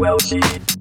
Welshie.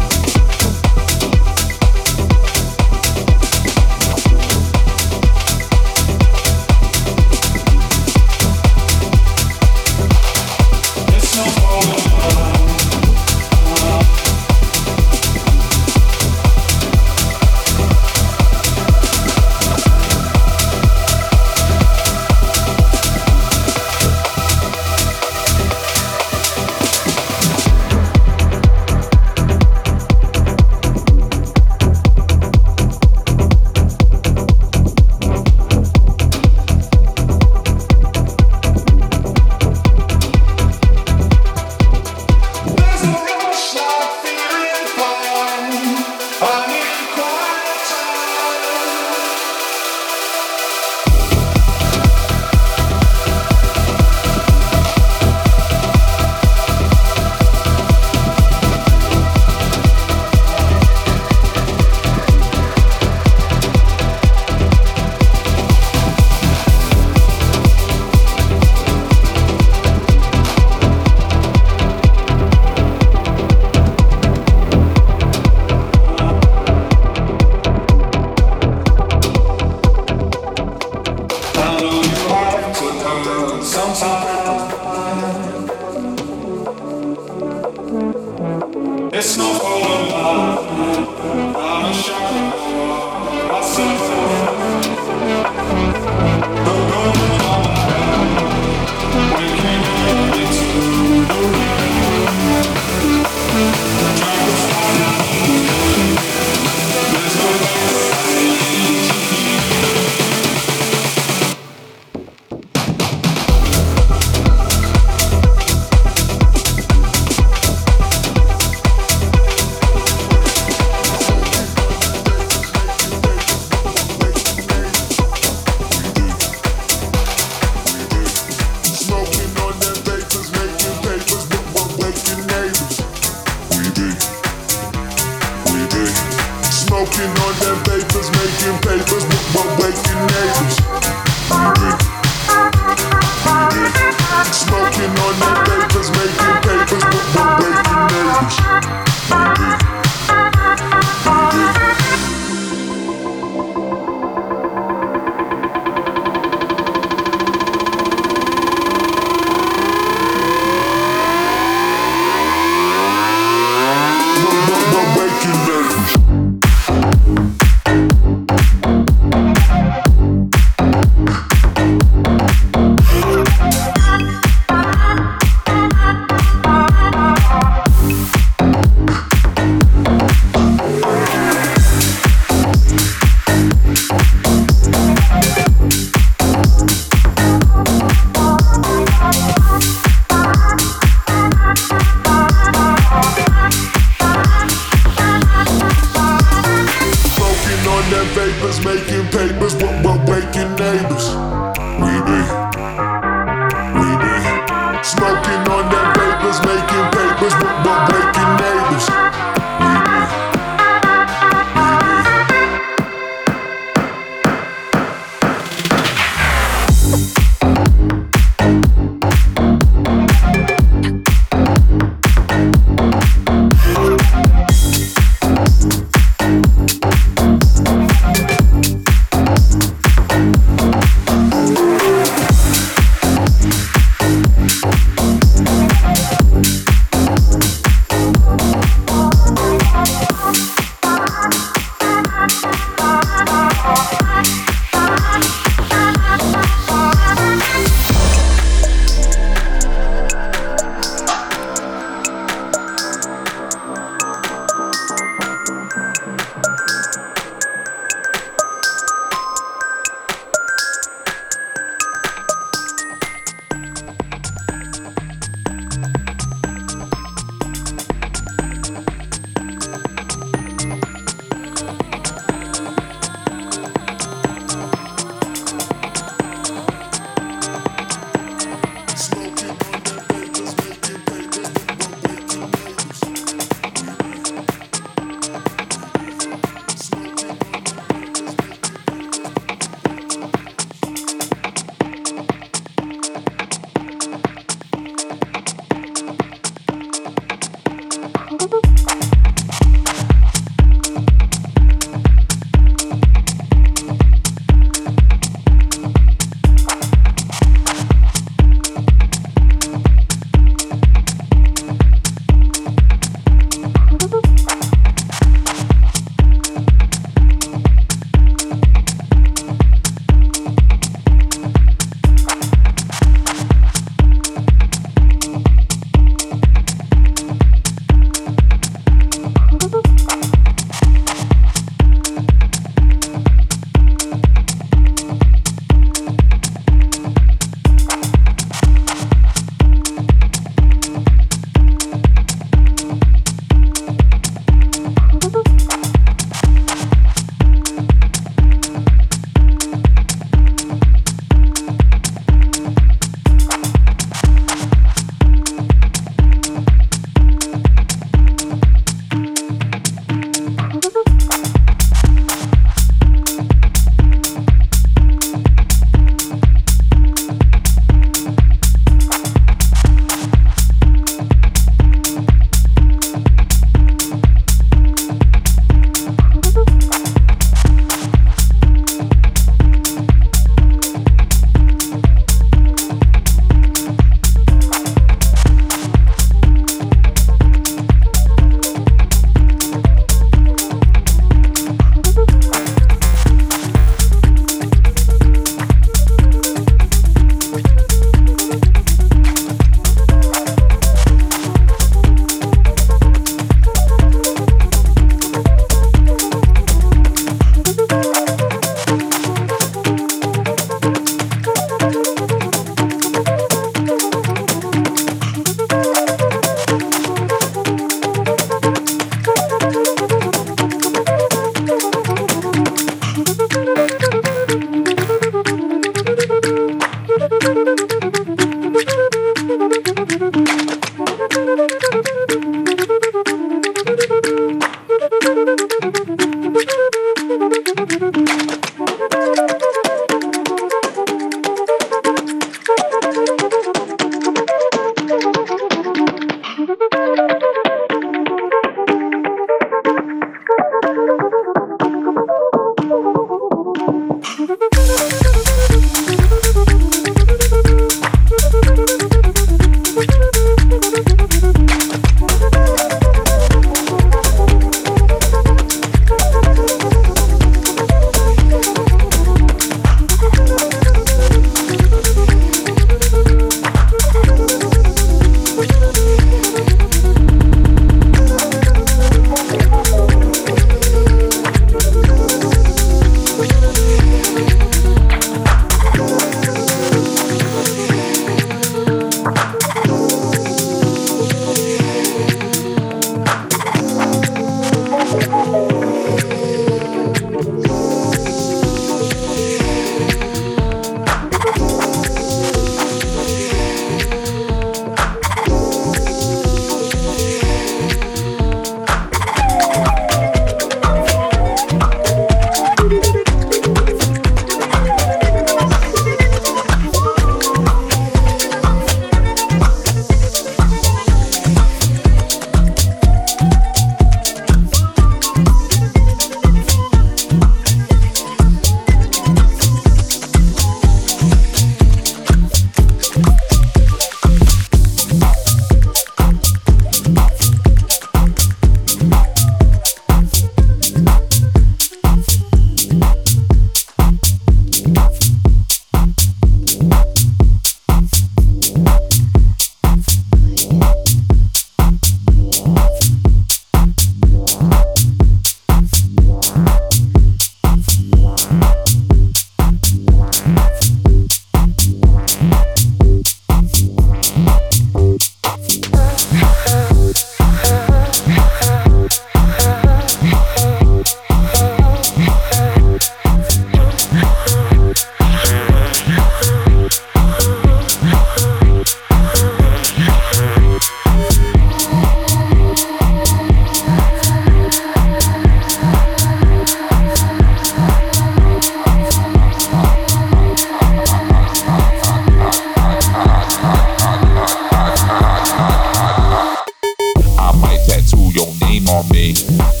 To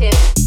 is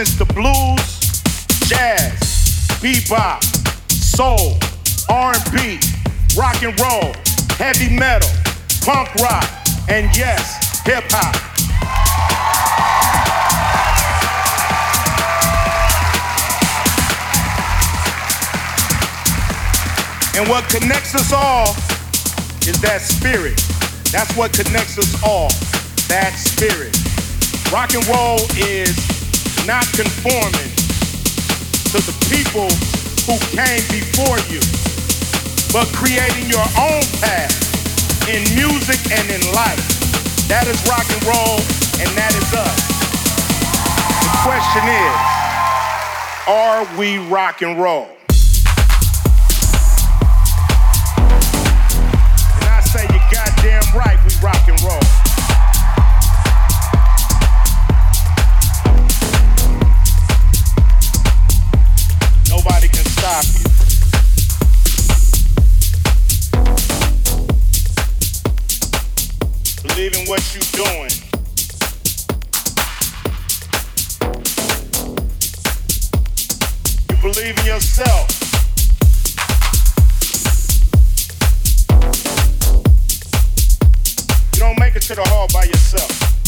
the blues, jazz, bebop, soul, R&B, rock and roll, heavy metal, punk rock, and yes, hip hop. And what connects us all is that spirit. That's what connects us all, that spirit. Rock and roll is not conforming to the people who came before you, but creating your own path in music and in life. That is rock and roll, and that is us. The question is, are we rock and roll? believe in yourself. You don't make it to the hall by yourself.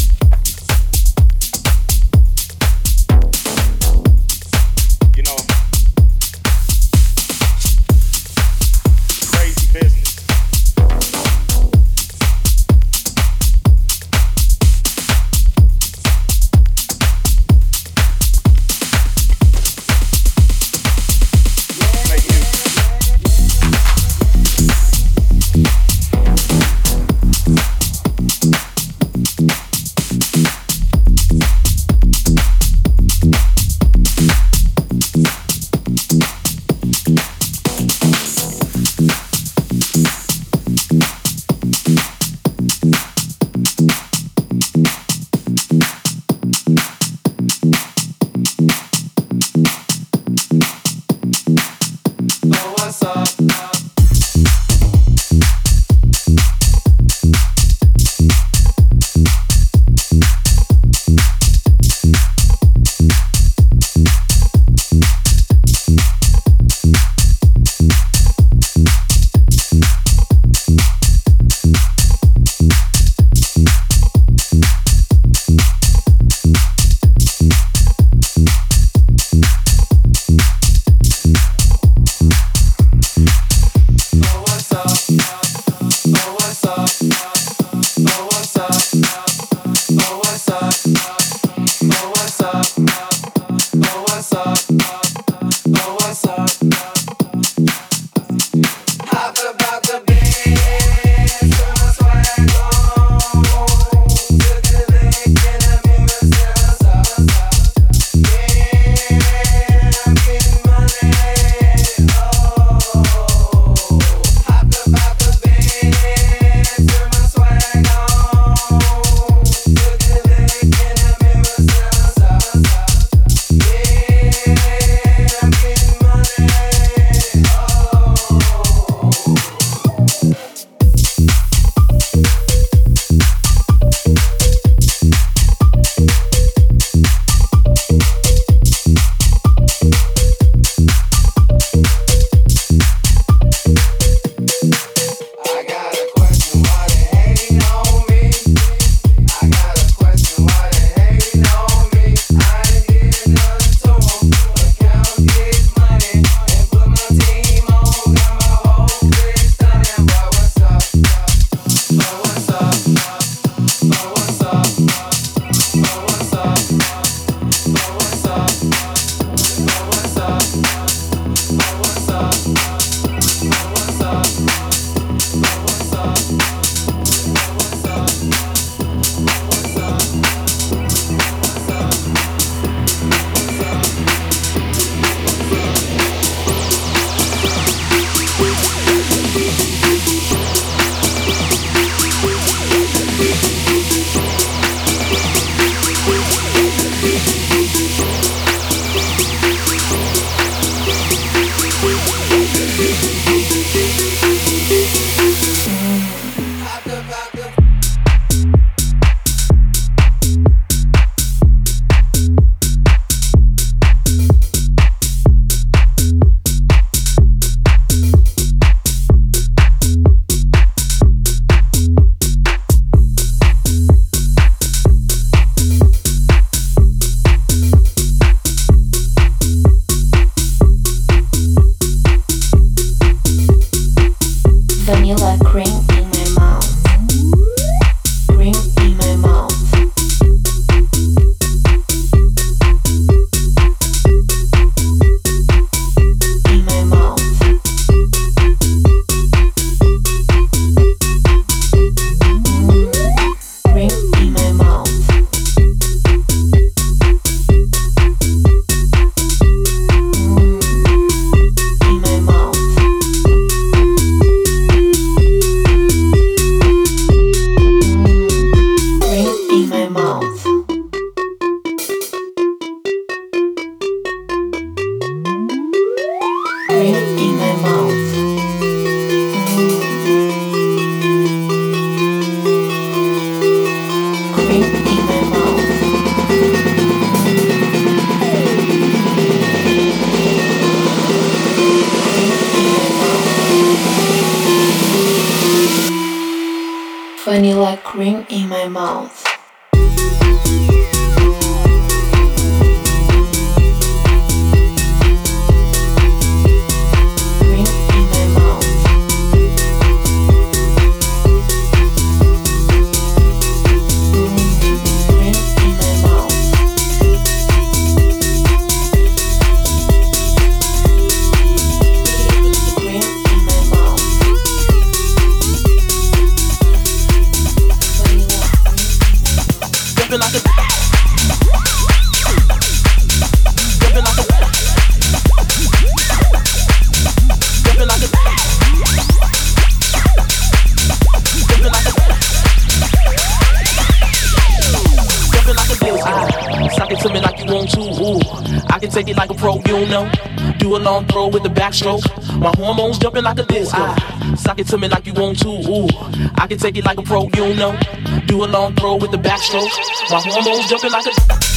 Vanilla cream. take it like a pro, you know. Do a long throw with the backstroke. My hormones jumping like a.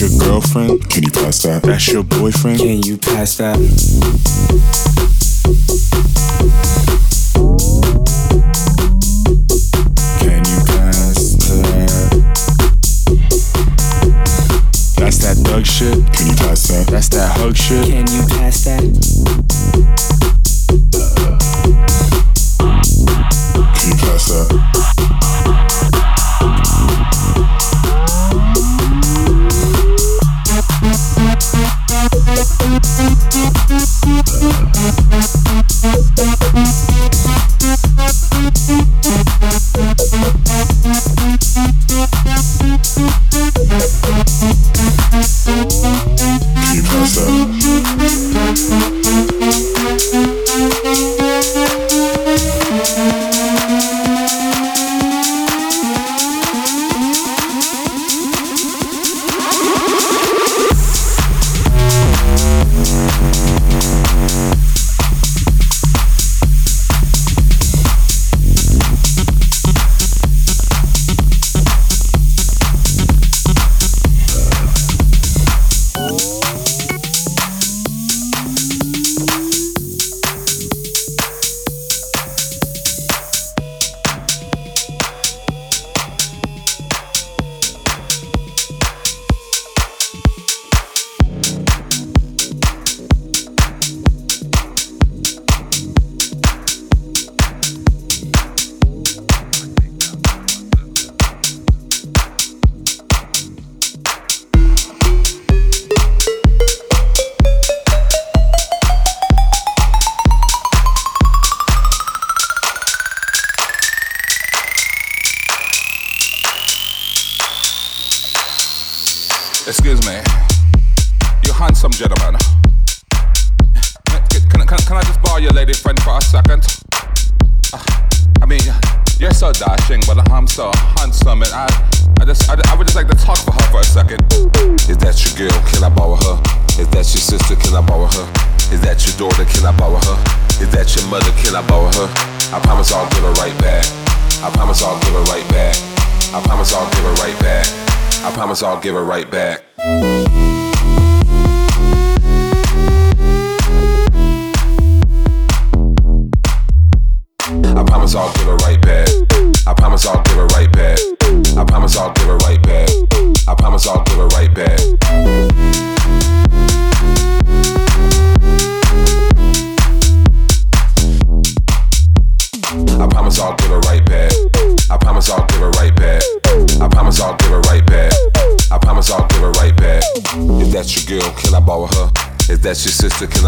That's your girlfriend? Can you pass that? That's your boyfriend? Can you pass that? Can you pass that? That's that thug shit? Can you pass that? That's that hug shit? Can you pass that? Can you pass that? Uh.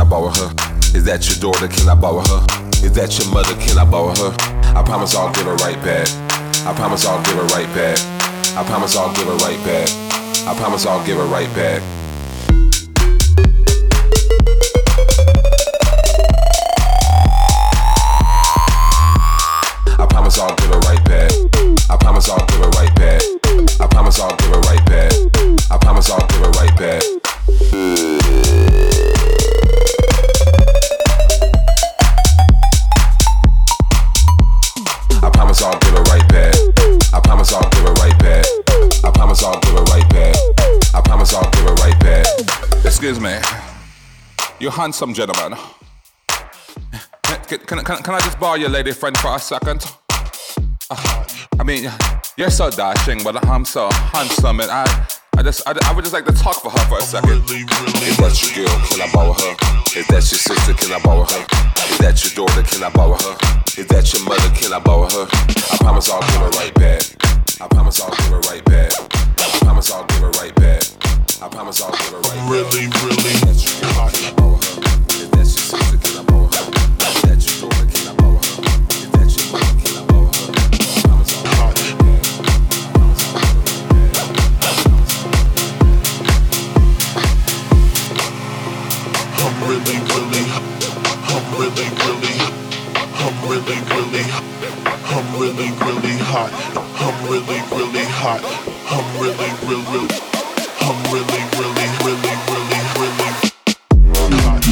I borrow her? Is that your daughter? Can I borrow her? Is that your mother? Can I borrow her? I promise I'll give her right back. I promise I'll give her right back. I promise I'll give her right back. I promise I'll give her right back. I promise I'll give her right back. I promise I'll give her right back. I promise I'll give her right back. I promise I'll give her right back. Promise I'll give her right back. I promise I'll give her right back. Excuse me. You handsome gentleman. Can, can, can, can I just borrow your lady friend for a second? Uh, I mean, you're so dashing, but I'm so handsome, and I, I just, I, I would just like to talk for her for a second. Is that your girl? Can I borrow her? Is that your sister? Can I borrow her? Is that your daughter? Can I borrow her? Is that your mother? Can I borrow her? I promise I'll give her right back. I promise I'll give her right back. I promise I'll give her right back. I promise I'll give her right back. Really, really. Is that your girl? Can I borrow her? Is that your sister? Can I borrow her? Is that your daughter? Can I borrow her? Is that your mother? Can I borrow her? I promise I'll give her right back. I'm really, really, I'm really, really, I'm really, really, I'm really, really hot. I'm really, really hot. I'm really, really, really, I'm really, really, really, really, really hot.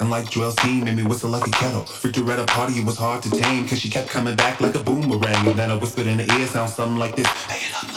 And like Joel C, made me whistle like a kettle. Freaked her at a party, it was hard to tame, cause she kept coming back like a boomerang. And then I whispered in her ear, sound something like this. Hey, it.